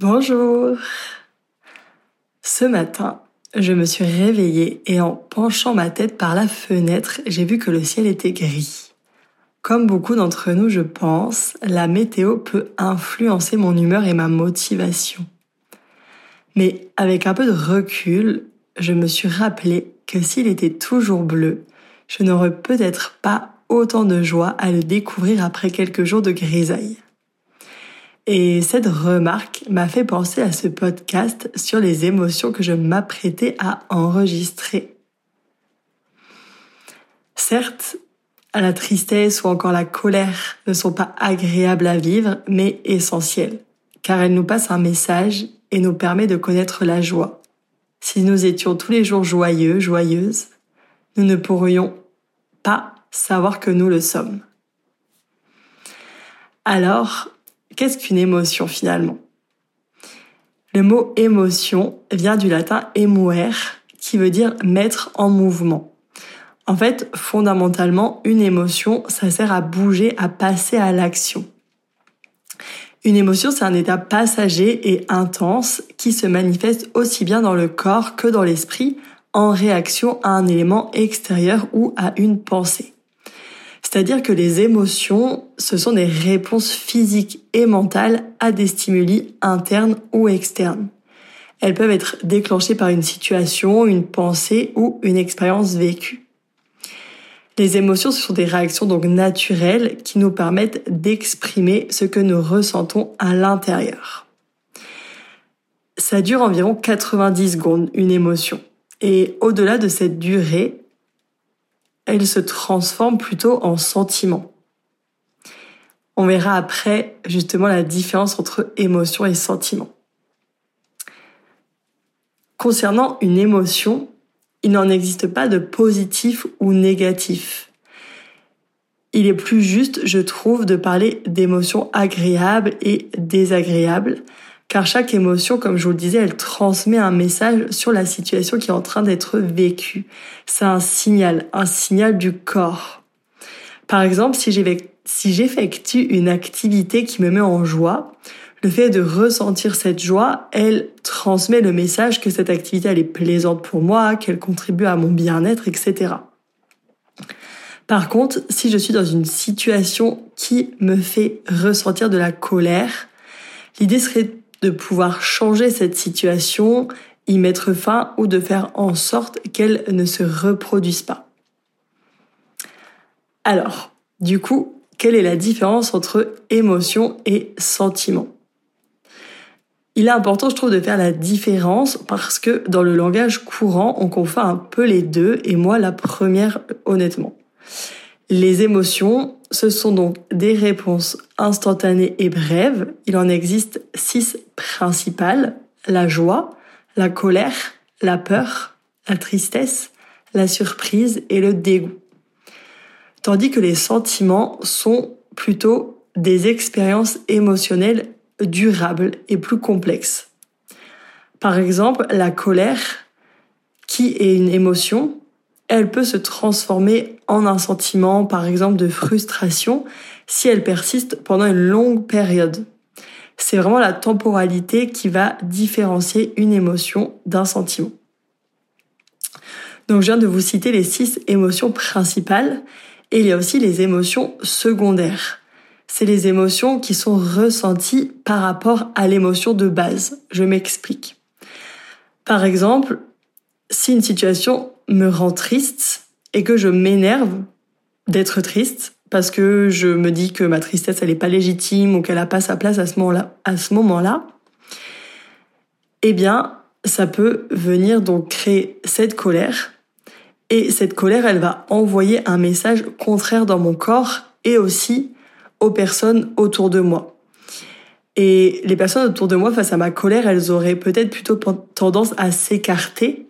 Bonjour. Ce matin, je me suis réveillée et en penchant ma tête par la fenêtre, j'ai vu que le ciel était gris. Comme beaucoup d'entre nous, je pense, la météo peut influencer mon humeur et ma motivation. Mais avec un peu de recul, je me suis rappelé que s'il était toujours bleu, je n'aurais peut-être pas autant de joie à le découvrir après quelques jours de grisaille. Et cette remarque m'a fait penser à ce podcast sur les émotions que je m'apprêtais à enregistrer. Certes, la tristesse ou encore la colère ne sont pas agréables à vivre, mais essentielles, car elles nous passent un message et nous permet de connaître la joie. Si nous étions tous les jours joyeux, joyeuses, nous ne pourrions pas savoir que nous le sommes. Alors, Qu'est-ce qu'une émotion finalement? Le mot émotion vient du latin emuer, qui veut dire mettre en mouvement. En fait, fondamentalement, une émotion, ça sert à bouger, à passer à l'action. Une émotion, c'est un état passager et intense qui se manifeste aussi bien dans le corps que dans l'esprit en réaction à un élément extérieur ou à une pensée. C'est-à-dire que les émotions, ce sont des réponses physiques et mentales à des stimuli internes ou externes. Elles peuvent être déclenchées par une situation, une pensée ou une expérience vécue. Les émotions, ce sont des réactions donc naturelles qui nous permettent d'exprimer ce que nous ressentons à l'intérieur. Ça dure environ 90 secondes, une émotion. Et au-delà de cette durée, elle se transforme plutôt en sentiment. On verra après justement la différence entre émotion et sentiment. Concernant une émotion, il n'en existe pas de positif ou négatif. Il est plus juste, je trouve, de parler d'émotions agréables et désagréables, car chaque émotion, comme je vous le disais, elle transmet un message sur la situation qui est en train d'être vécue. C'est un signal, un signal du corps. Par exemple, si j'effectue une activité qui me met en joie, le fait de ressentir cette joie, elle transmet le message que cette activité elle est plaisante pour moi, qu'elle contribue à mon bien-être, etc. Par contre, si je suis dans une situation qui me fait ressentir de la colère, l'idée serait de pouvoir changer cette situation, y mettre fin ou de faire en sorte qu'elle ne se reproduise pas. Alors, du coup, quelle est la différence entre émotion et sentiment? Il est important, je trouve, de faire la différence parce que dans le langage courant, on confond un peu les deux et moi la première, honnêtement. Les émotions, ce sont donc des réponses instantanées et brèves. Il en existe six principales. La joie, la colère, la peur, la tristesse, la surprise et le dégoût. Tandis que les sentiments sont plutôt des expériences émotionnelles durables et plus complexes. Par exemple, la colère, qui est une émotion, elle peut se transformer en un sentiment, par exemple, de frustration si elle persiste pendant une longue période. C'est vraiment la temporalité qui va différencier une émotion d'un sentiment. Donc je viens de vous citer les six émotions principales et il y a aussi les émotions secondaires. C'est les émotions qui sont ressenties par rapport à l'émotion de base. Je m'explique. Par exemple, si une situation me rend triste et que je m'énerve d'être triste parce que je me dis que ma tristesse elle est pas légitime ou qu'elle a pas sa place à ce moment-là, à ce moment-là, eh bien, ça peut venir donc créer cette colère et cette colère, elle va envoyer un message contraire dans mon corps et aussi aux personnes autour de moi. Et les personnes autour de moi face à ma colère, elles auraient peut-être plutôt tendance à s'écarter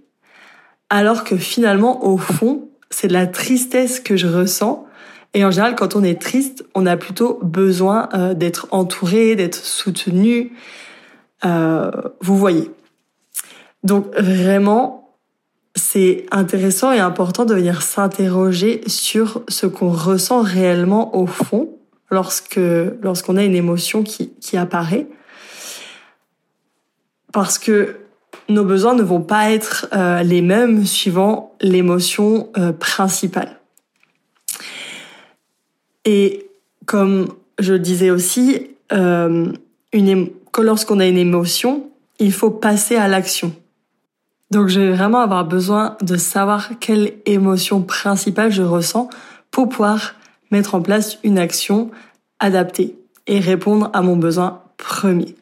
alors que finalement, au fond, c'est de la tristesse que je ressens. Et en général, quand on est triste, on a plutôt besoin euh, d'être entouré, d'être soutenu. Euh, vous voyez. Donc vraiment, c'est intéressant et important de venir s'interroger sur ce qu'on ressent réellement au fond lorsque lorsqu'on a une émotion qui, qui apparaît. parce que nos besoins ne vont pas être euh, les mêmes suivant l'émotion euh, principale. Et comme je disais aussi, euh, une, lorsqu'on a une émotion, il faut passer à l'action. Donc je vais vraiment avoir besoin de savoir quelle émotion principale je ressens pour pouvoir mettre en place une action adaptée et répondre à mon besoin premier.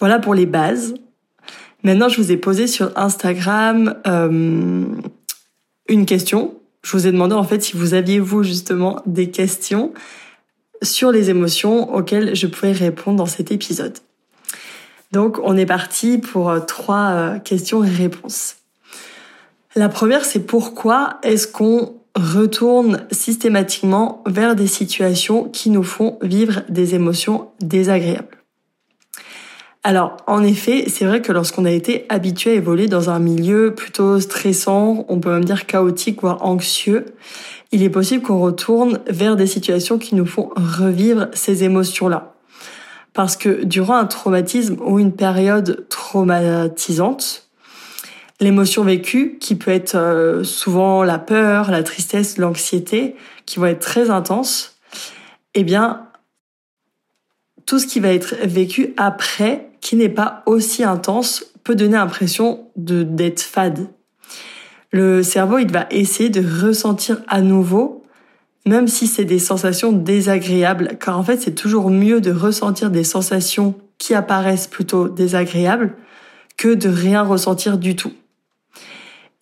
Voilà pour les bases. Maintenant, je vous ai posé sur Instagram euh, une question. Je vous ai demandé en fait si vous aviez vous justement des questions sur les émotions auxquelles je pouvais répondre dans cet épisode. Donc on est parti pour euh, trois euh, questions et réponses. La première, c'est pourquoi est-ce qu'on retourne systématiquement vers des situations qui nous font vivre des émotions désagréables? Alors, en effet, c'est vrai que lorsqu'on a été habitué à évoluer dans un milieu plutôt stressant, on peut même dire chaotique, voire anxieux, il est possible qu'on retourne vers des situations qui nous font revivre ces émotions-là. Parce que durant un traumatisme ou une période traumatisante, l'émotion vécue, qui peut être euh, souvent la peur, la tristesse, l'anxiété, qui vont être très intenses, eh bien, tout ce qui va être vécu après, qui n'est pas aussi intense, peut donner l'impression de d'être fade. Le cerveau, il va essayer de ressentir à nouveau même si c'est des sensations désagréables, car en fait c'est toujours mieux de ressentir des sensations qui apparaissent plutôt désagréables que de rien ressentir du tout.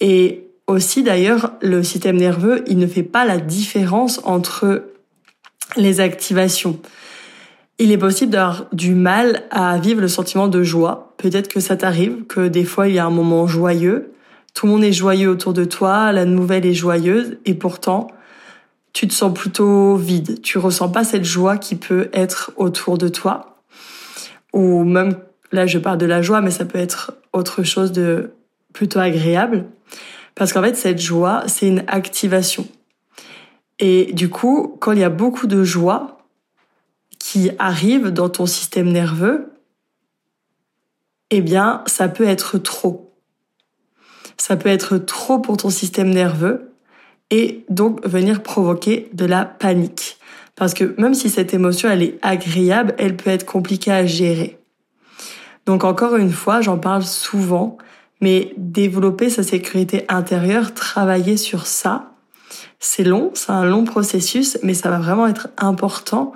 Et aussi d'ailleurs, le système nerveux, il ne fait pas la différence entre les activations. Il est possible d'avoir du mal à vivre le sentiment de joie. Peut-être que ça t'arrive, que des fois il y a un moment joyeux, tout le monde est joyeux autour de toi, la nouvelle est joyeuse, et pourtant, tu te sens plutôt vide. Tu ressens pas cette joie qui peut être autour de toi. Ou même, là, je parle de la joie, mais ça peut être autre chose de plutôt agréable. Parce qu'en fait, cette joie, c'est une activation. Et du coup, quand il y a beaucoup de joie arrive dans ton système nerveux, eh bien, ça peut être trop. Ça peut être trop pour ton système nerveux et donc venir provoquer de la panique. Parce que même si cette émotion, elle est agréable, elle peut être compliquée à gérer. Donc encore une fois, j'en parle souvent, mais développer sa sécurité intérieure, travailler sur ça, c'est long, c'est un long processus, mais ça va vraiment être important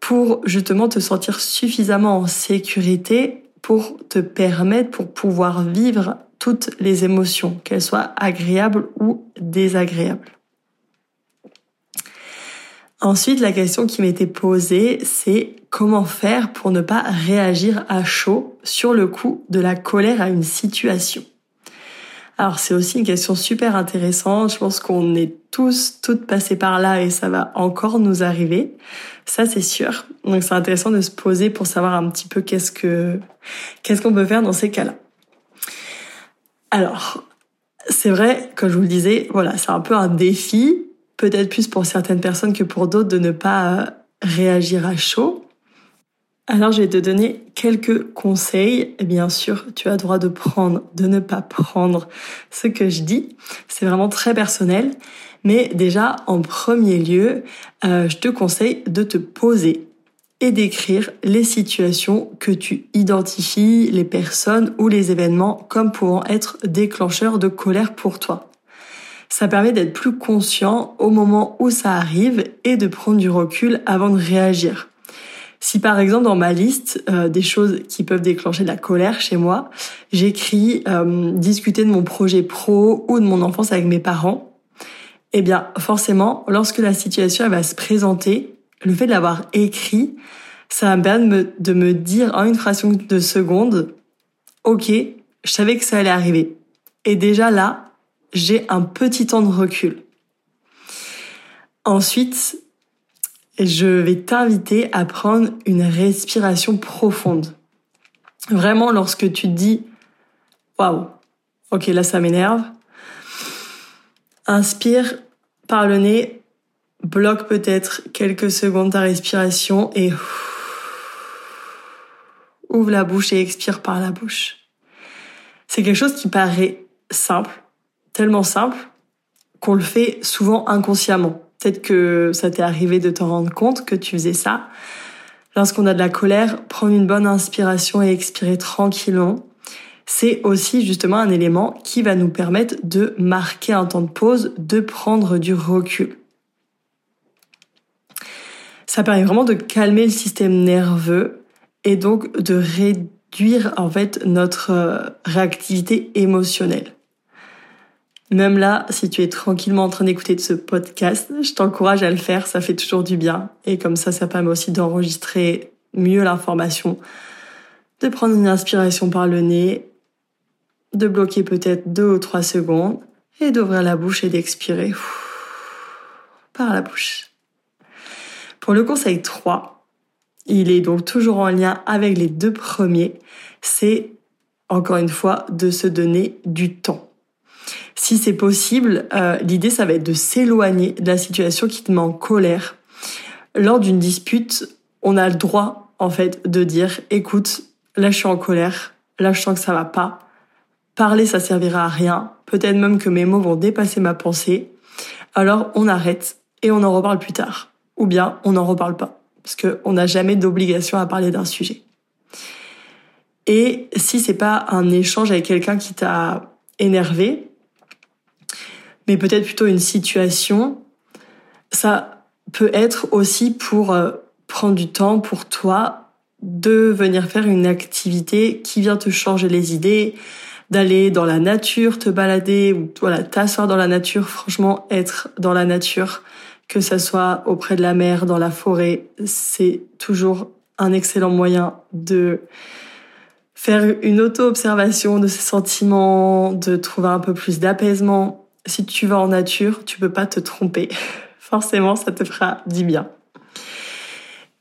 pour justement te sentir suffisamment en sécurité pour te permettre, pour pouvoir vivre toutes les émotions, qu'elles soient agréables ou désagréables. Ensuite, la question qui m'était posée, c'est comment faire pour ne pas réagir à chaud sur le coup de la colère à une situation? Alors c'est aussi une question super intéressante. Je pense qu'on est tous, toutes passées par là et ça va encore nous arriver. Ça c'est sûr. Donc c'est intéressant de se poser pour savoir un petit peu qu'est-ce que qu'est-ce qu'on peut faire dans ces cas-là. Alors, c'est vrai, comme je vous le disais, voilà, c'est un peu un défi, peut-être plus pour certaines personnes que pour d'autres, de ne pas euh, réagir à chaud. Alors, je vais te donner quelques conseils. bien sûr, tu as droit de prendre, de ne pas prendre ce que je dis. C'est vraiment très personnel. Mais déjà, en premier lieu, euh, je te conseille de te poser et d'écrire les situations que tu identifies, les personnes ou les événements comme pouvant être déclencheurs de colère pour toi. Ça permet d'être plus conscient au moment où ça arrive et de prendre du recul avant de réagir. Si par exemple dans ma liste euh, des choses qui peuvent déclencher de la colère chez moi, j'écris euh, discuter de mon projet pro ou de mon enfance avec mes parents, eh bien forcément lorsque la situation va se présenter, le fait de l'avoir écrit, ça va me permettre de me, dire en une fraction de seconde, ok, je savais que ça allait arriver. Et déjà là, j'ai un petit temps de recul. Ensuite, je vais t'inviter à prendre une respiration profonde. Vraiment, lorsque tu te dis, waouh, ok, là ça m'énerve, inspire par le nez bloque peut-être quelques secondes ta respiration et Ouvre la bouche et expire par la bouche. C'est quelque chose qui paraît simple, tellement simple, qu'on le fait souvent inconsciemment. Peut-être que ça t'est arrivé de te rendre compte que tu faisais ça. Lorsqu'on a de la colère, prendre une bonne inspiration et expirer tranquillement, c'est aussi justement un élément qui va nous permettre de marquer un temps de pause, de prendre du recul. Ça permet vraiment de calmer le système nerveux et donc de réduire en fait notre euh, réactivité émotionnelle. Même là, si tu es tranquillement en train d'écouter ce podcast, je t'encourage à le faire, ça fait toujours du bien. Et comme ça, ça permet aussi d'enregistrer mieux l'information, de prendre une inspiration par le nez, de bloquer peut-être deux ou trois secondes et d'ouvrir la bouche et d'expirer par la bouche. Pour le conseil 3, il est donc toujours en lien avec les deux premiers, c'est encore une fois de se donner du temps. Si c'est possible, euh, l'idée ça va être de s'éloigner de la situation qui te met en colère. Lors d'une dispute, on a le droit en fait de dire écoute, là je suis en colère, là je sens que ça va pas. Parler ça servira à rien, peut-être même que mes mots vont dépasser ma pensée. Alors on arrête et on en reparle plus tard. Ou bien on n'en reparle pas parce qu'on n'a jamais d'obligation à parler d'un sujet. Et si c'est pas un échange avec quelqu'un qui t'a énervé, mais peut-être plutôt une situation. Ça peut être aussi pour euh, prendre du temps pour toi de venir faire une activité qui vient te changer les idées, d'aller dans la nature, te balader ou voilà, t'asseoir dans la nature, franchement être dans la nature, que ça soit auprès de la mer, dans la forêt, c'est toujours un excellent moyen de faire une auto-observation de ses sentiments, de trouver un peu plus d'apaisement si tu vas en nature, tu peux pas te tromper. Forcément, ça te fera du bien.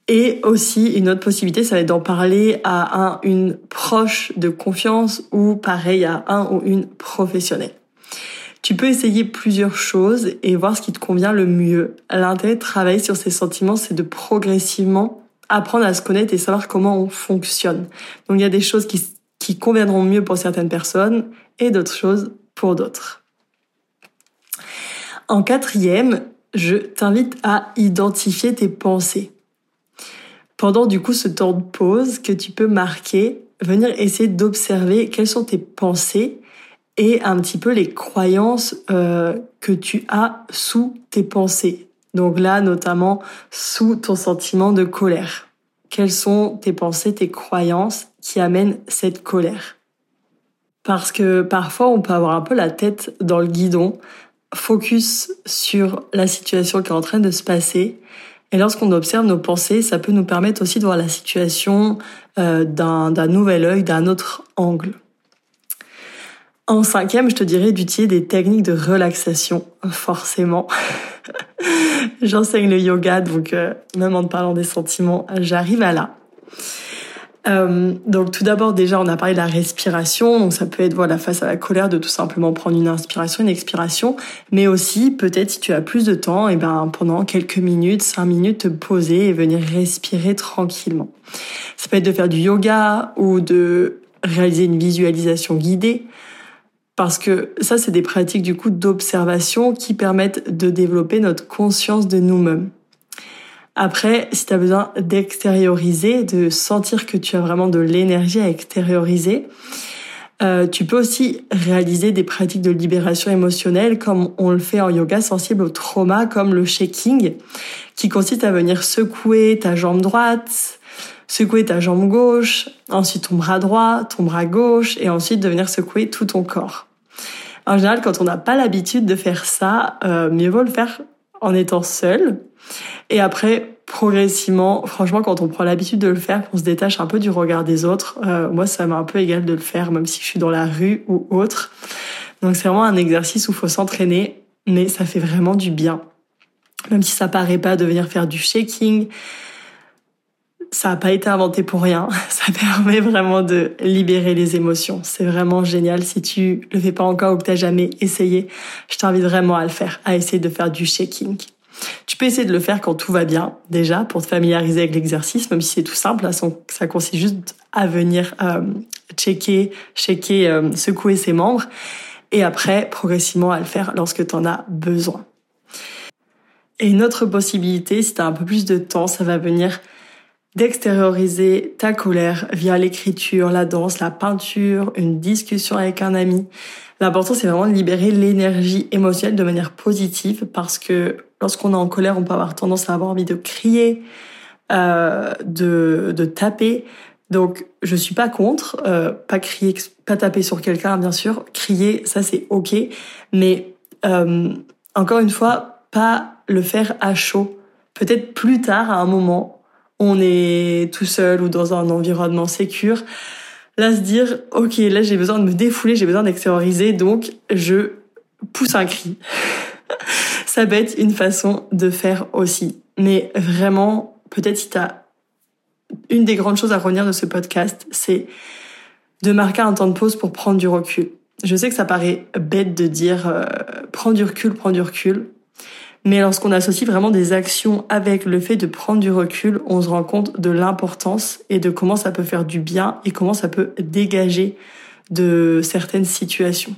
Et aussi, une autre possibilité, ça va être d'en parler à un, une proche de confiance ou pareil à un ou une professionnelle. Tu peux essayer plusieurs choses et voir ce qui te convient le mieux. L'intérêt de travailler sur ces sentiments, c'est de progressivement apprendre à se connaître et savoir comment on fonctionne. Donc il y a des choses qui, qui conviendront mieux pour certaines personnes et d'autres choses pour d'autres. En quatrième, je t'invite à identifier tes pensées. Pendant du coup ce temps de pause que tu peux marquer, venir essayer d'observer quelles sont tes pensées et un petit peu les croyances euh, que tu as sous tes pensées. Donc là, notamment sous ton sentiment de colère. Quelles sont tes pensées, tes croyances qui amènent cette colère? Parce que parfois, on peut avoir un peu la tête dans le guidon focus sur la situation qui est en train de se passer. Et lorsqu'on observe nos pensées, ça peut nous permettre aussi de voir la situation euh, d'un nouvel œil, d'un autre angle. En cinquième, je te dirais d'utiliser des techniques de relaxation, forcément. J'enseigne le yoga, donc euh, même en parlant des sentiments, j'arrive à là. Euh, donc tout d'abord déjà on a parlé de la respiration, donc ça peut être voilà face à la colère de tout simplement prendre une inspiration, une expiration, mais aussi peut-être si tu as plus de temps, et eh ben pendant quelques minutes, cinq minutes te poser et venir respirer tranquillement. Ça peut être de faire du yoga ou de réaliser une visualisation guidée parce que ça c'est des pratiques du coup d'observation qui permettent de développer notre conscience de nous-mêmes. Après, si tu as besoin d'extérioriser, de sentir que tu as vraiment de l'énergie à extérioriser, euh, tu peux aussi réaliser des pratiques de libération émotionnelle comme on le fait en yoga sensible au trauma, comme le shaking, qui consiste à venir secouer ta jambe droite, secouer ta jambe gauche, ensuite ton bras droit, ton bras gauche, et ensuite de venir secouer tout ton corps. En général, quand on n'a pas l'habitude de faire ça, euh, mieux vaut le faire en étant seul. Et après, progressivement, franchement, quand on prend l'habitude de le faire, on se détache un peu du regard des autres. Euh, moi, ça m'a un peu égal de le faire, même si je suis dans la rue ou autre. Donc c'est vraiment un exercice où il faut s'entraîner, mais ça fait vraiment du bien. Même si ça paraît pas de venir faire du shaking, ça n'a pas été inventé pour rien. Ça permet vraiment de libérer les émotions. C'est vraiment génial. Si tu le fais pas encore ou que t'as jamais essayé, je t'invite vraiment à le faire, à essayer de faire du shaking. Peux essayer de le faire quand tout va bien, déjà, pour te familiariser avec l'exercice, même si c'est tout simple. ça consiste juste à venir euh, checker, checker, euh, secouer ses membres, et après, progressivement, à le faire lorsque tu en as besoin. Et une autre possibilité, si tu as un peu plus de temps, ça va venir d'extérioriser ta colère via l'écriture, la danse, la peinture, une discussion avec un ami. L'important, c'est vraiment de libérer l'énergie émotionnelle de manière positive parce que lorsqu'on est en colère, on peut avoir tendance à avoir envie de crier, euh, de, de taper. Donc, je suis pas contre, euh, pas crier, pas taper sur quelqu'un, bien sûr. Crier, ça c'est ok, mais euh, encore une fois, pas le faire à chaud. Peut-être plus tard, à un moment, on est tout seul ou dans un environnement sécure. Là, se dire, ok, là j'ai besoin de me défouler, j'ai besoin d'extérioriser, donc je pousse un cri. Ça peut être une façon de faire aussi. Mais vraiment, peut-être si t'as une des grandes choses à retenir de ce podcast, c'est de marquer un temps de pause pour prendre du recul. Je sais que ça paraît bête de dire euh, prends du recul, prends du recul. Mais lorsqu'on associe vraiment des actions avec le fait de prendre du recul, on se rend compte de l'importance et de comment ça peut faire du bien et comment ça peut dégager de certaines situations.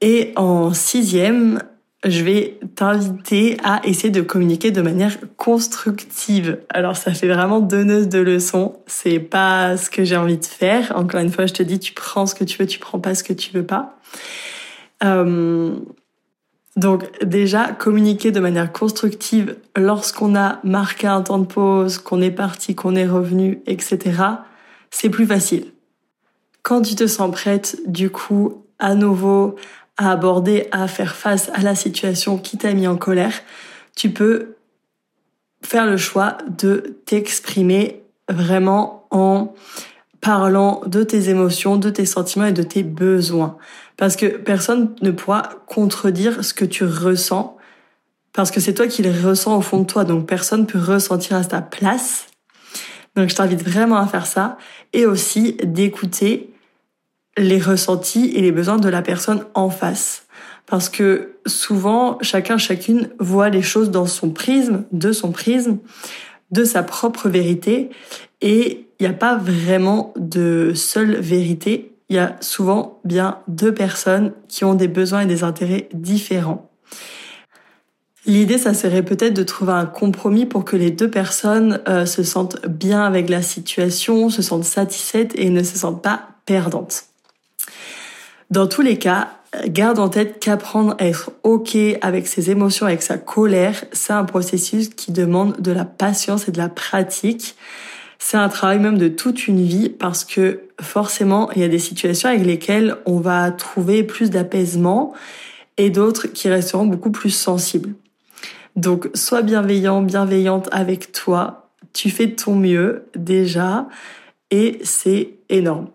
Et en sixième, je vais t'inviter à essayer de communiquer de manière constructive. Alors ça fait vraiment donneuse de leçons, c'est pas ce que j'ai envie de faire. Encore une fois, je te dis, tu prends ce que tu veux, tu prends pas ce que tu veux pas. Euh, donc déjà, communiquer de manière constructive lorsqu'on a marqué un temps de pause, qu'on est parti, qu'on est revenu, etc., c'est plus facile. Quand tu te sens prête, du coup, à nouveau, à aborder, à faire face à la situation qui t'a mis en colère, tu peux faire le choix de t'exprimer vraiment en parlant de tes émotions, de tes sentiments et de tes besoins. Parce que personne ne pourra contredire ce que tu ressens, parce que c'est toi qui le ressens au fond de toi, donc personne ne peut ressentir à ta place. Donc je t'invite vraiment à faire ça, et aussi d'écouter les ressentis et les besoins de la personne en face. Parce que souvent, chacun, chacune voit les choses dans son prisme, de son prisme, de sa propre vérité. Et il n'y a pas vraiment de seule vérité. Il y a souvent bien deux personnes qui ont des besoins et des intérêts différents. L'idée, ça serait peut-être de trouver un compromis pour que les deux personnes euh, se sentent bien avec la situation, se sentent satisfaites et ne se sentent pas perdantes. Dans tous les cas, garde en tête qu'apprendre à être OK avec ses émotions, avec sa colère, c'est un processus qui demande de la patience et de la pratique. C'est un travail même de toute une vie parce que forcément, il y a des situations avec lesquelles on va trouver plus d'apaisement et d'autres qui resteront beaucoup plus sensibles. Donc, sois bienveillant, bienveillante avec toi. Tu fais de ton mieux déjà et c'est énorme.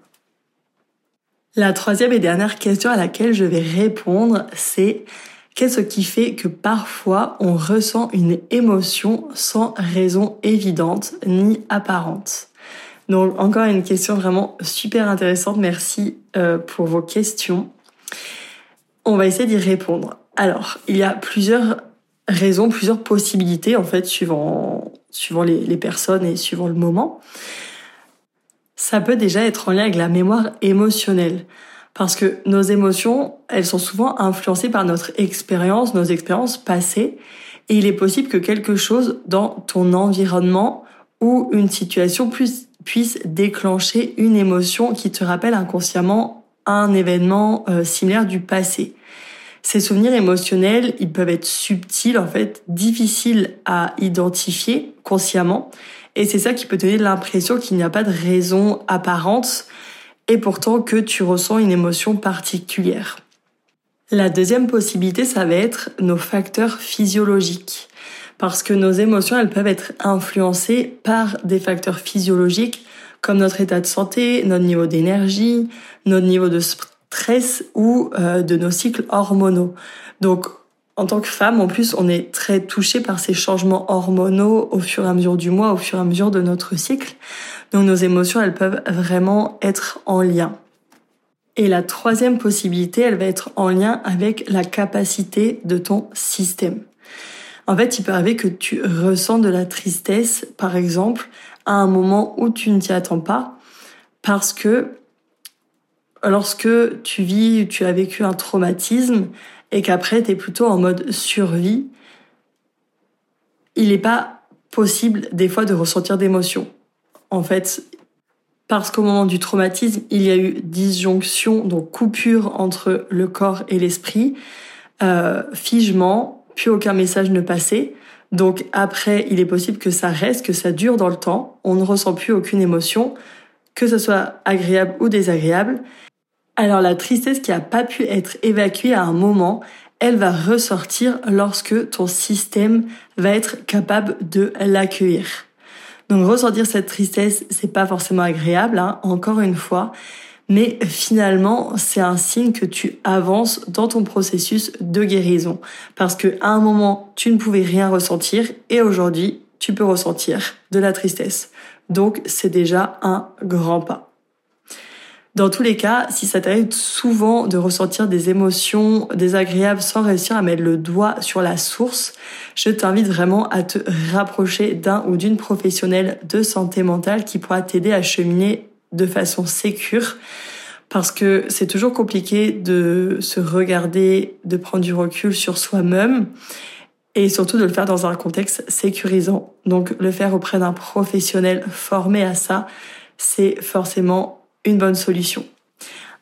La troisième et dernière question à laquelle je vais répondre, c'est qu'est-ce qui fait que parfois on ressent une émotion sans raison évidente ni apparente? Donc encore une question vraiment super intéressante. Merci euh, pour vos questions. On va essayer d'y répondre. Alors, il y a plusieurs raisons, plusieurs possibilités en fait suivant les, les personnes et suivant le moment ça peut déjà être en lien avec la mémoire émotionnelle. Parce que nos émotions, elles sont souvent influencées par notre expérience, nos expériences passées. Et il est possible que quelque chose dans ton environnement ou une situation puisse, déclencher une émotion qui te rappelle inconsciemment un événement euh, similaire du passé. Ces souvenirs émotionnels, ils peuvent être subtils, en fait, difficiles à identifier consciemment, et c'est ça qui peut donner l'impression qu'il n'y a pas de raison apparente et pourtant que tu ressens une émotion particulière. La deuxième possibilité, ça va être nos facteurs physiologiques. Parce que nos émotions, elles peuvent être influencées par des facteurs physiologiques comme notre état de santé, notre niveau d'énergie, notre niveau de stress ou euh, de nos cycles hormonaux. Donc en tant que femme, en plus, on est très touché par ces changements hormonaux au fur et à mesure du mois, au fur et à mesure de notre cycle. Donc nos émotions, elles peuvent vraiment être en lien. Et la troisième possibilité, elle va être en lien avec la capacité de ton système. En fait, il peut arriver que tu ressens de la tristesse, par exemple, à un moment où tu ne t'y attends pas, parce que lorsque tu vis, tu as vécu un traumatisme et qu'après tu es plutôt en mode survie, il n'est pas possible des fois de ressentir d'émotions. En fait, parce qu'au moment du traumatisme, il y a eu disjonction, donc coupure entre le corps et l'esprit, euh, figement, plus aucun message ne passait. Donc après, il est possible que ça reste, que ça dure dans le temps. On ne ressent plus aucune émotion, que ce soit agréable ou désagréable. Alors la tristesse qui n'a pas pu être évacuée à un moment, elle va ressortir lorsque ton système va être capable de l'accueillir. Donc ressentir cette tristesse, c'est pas forcément agréable, hein, encore une fois, mais finalement, c'est un signe que tu avances dans ton processus de guérison. Parce que à un moment, tu ne pouvais rien ressentir et aujourd'hui, tu peux ressentir de la tristesse. Donc, c'est déjà un grand pas. Dans tous les cas, si ça t'arrive souvent de ressentir des émotions désagréables sans réussir à mettre le doigt sur la source, je t'invite vraiment à te rapprocher d'un ou d'une professionnelle de santé mentale qui pourra t'aider à cheminer de façon sécure parce que c'est toujours compliqué de se regarder, de prendre du recul sur soi-même et surtout de le faire dans un contexte sécurisant. Donc le faire auprès d'un professionnel formé à ça, c'est forcément une bonne solution.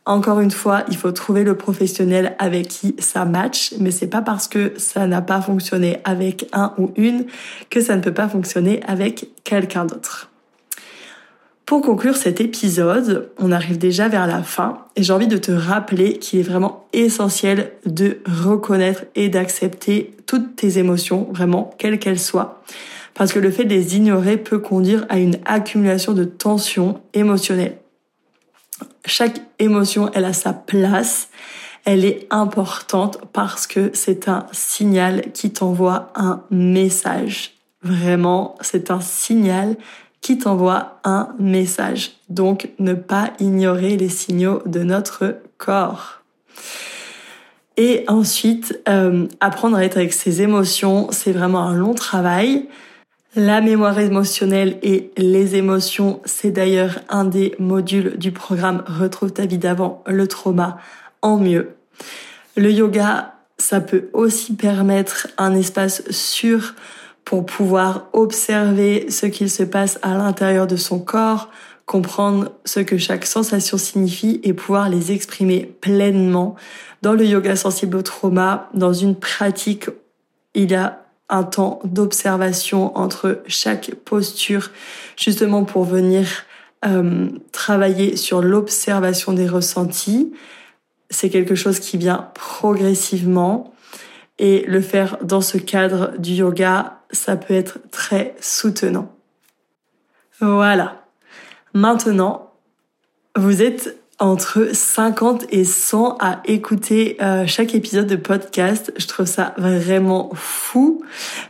Encore une fois, il faut trouver le professionnel avec qui ça match, mais c'est pas parce que ça n'a pas fonctionné avec un ou une que ça ne peut pas fonctionner avec quelqu'un d'autre. Pour conclure cet épisode, on arrive déjà vers la fin et j'ai envie de te rappeler qu'il est vraiment essentiel de reconnaître et d'accepter toutes tes émotions, vraiment, quelles qu'elles soient. Parce que le fait de les ignorer peut conduire à une accumulation de tensions émotionnelles. Chaque émotion, elle a sa place. Elle est importante parce que c'est un signal qui t'envoie un message. Vraiment, c'est un signal qui t'envoie un message. Donc ne pas ignorer les signaux de notre corps. Et ensuite, euh, apprendre à être avec ses émotions, c'est vraiment un long travail. La mémoire émotionnelle et les émotions, c'est d'ailleurs un des modules du programme Retrouve ta vie d'avant, le trauma en mieux. Le yoga, ça peut aussi permettre un espace sûr pour pouvoir observer ce qu'il se passe à l'intérieur de son corps, comprendre ce que chaque sensation signifie et pouvoir les exprimer pleinement. Dans le yoga sensible au trauma, dans une pratique, il y a un temps d'observation entre chaque posture, justement pour venir euh, travailler sur l'observation des ressentis. C'est quelque chose qui vient progressivement et le faire dans ce cadre du yoga, ça peut être très soutenant. Voilà. Maintenant, vous êtes entre 50 et 100 à écouter euh, chaque épisode de podcast. Je trouve ça vraiment fou.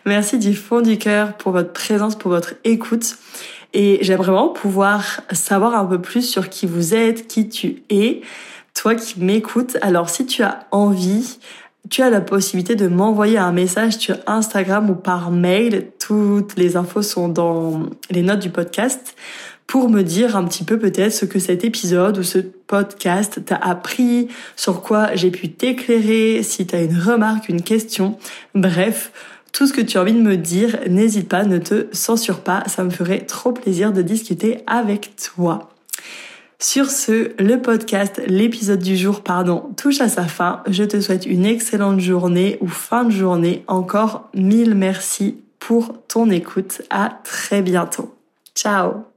Merci du fond du cœur pour votre présence, pour votre écoute. Et j'aimerais vraiment pouvoir savoir un peu plus sur qui vous êtes, qui tu es, toi qui m'écoutes. Alors si tu as envie tu as la possibilité de m'envoyer un message sur Instagram ou par mail. Toutes les infos sont dans les notes du podcast pour me dire un petit peu peut-être ce que cet épisode ou ce podcast t'a appris, sur quoi j'ai pu t'éclairer, si tu as une remarque, une question. Bref, tout ce que tu as envie de me dire, n'hésite pas, ne te censure pas, ça me ferait trop plaisir de discuter avec toi. Sur ce, le podcast, l'épisode du jour, pardon, touche à sa fin. Je te souhaite une excellente journée ou fin de journée. Encore mille merci pour ton écoute. À très bientôt. Ciao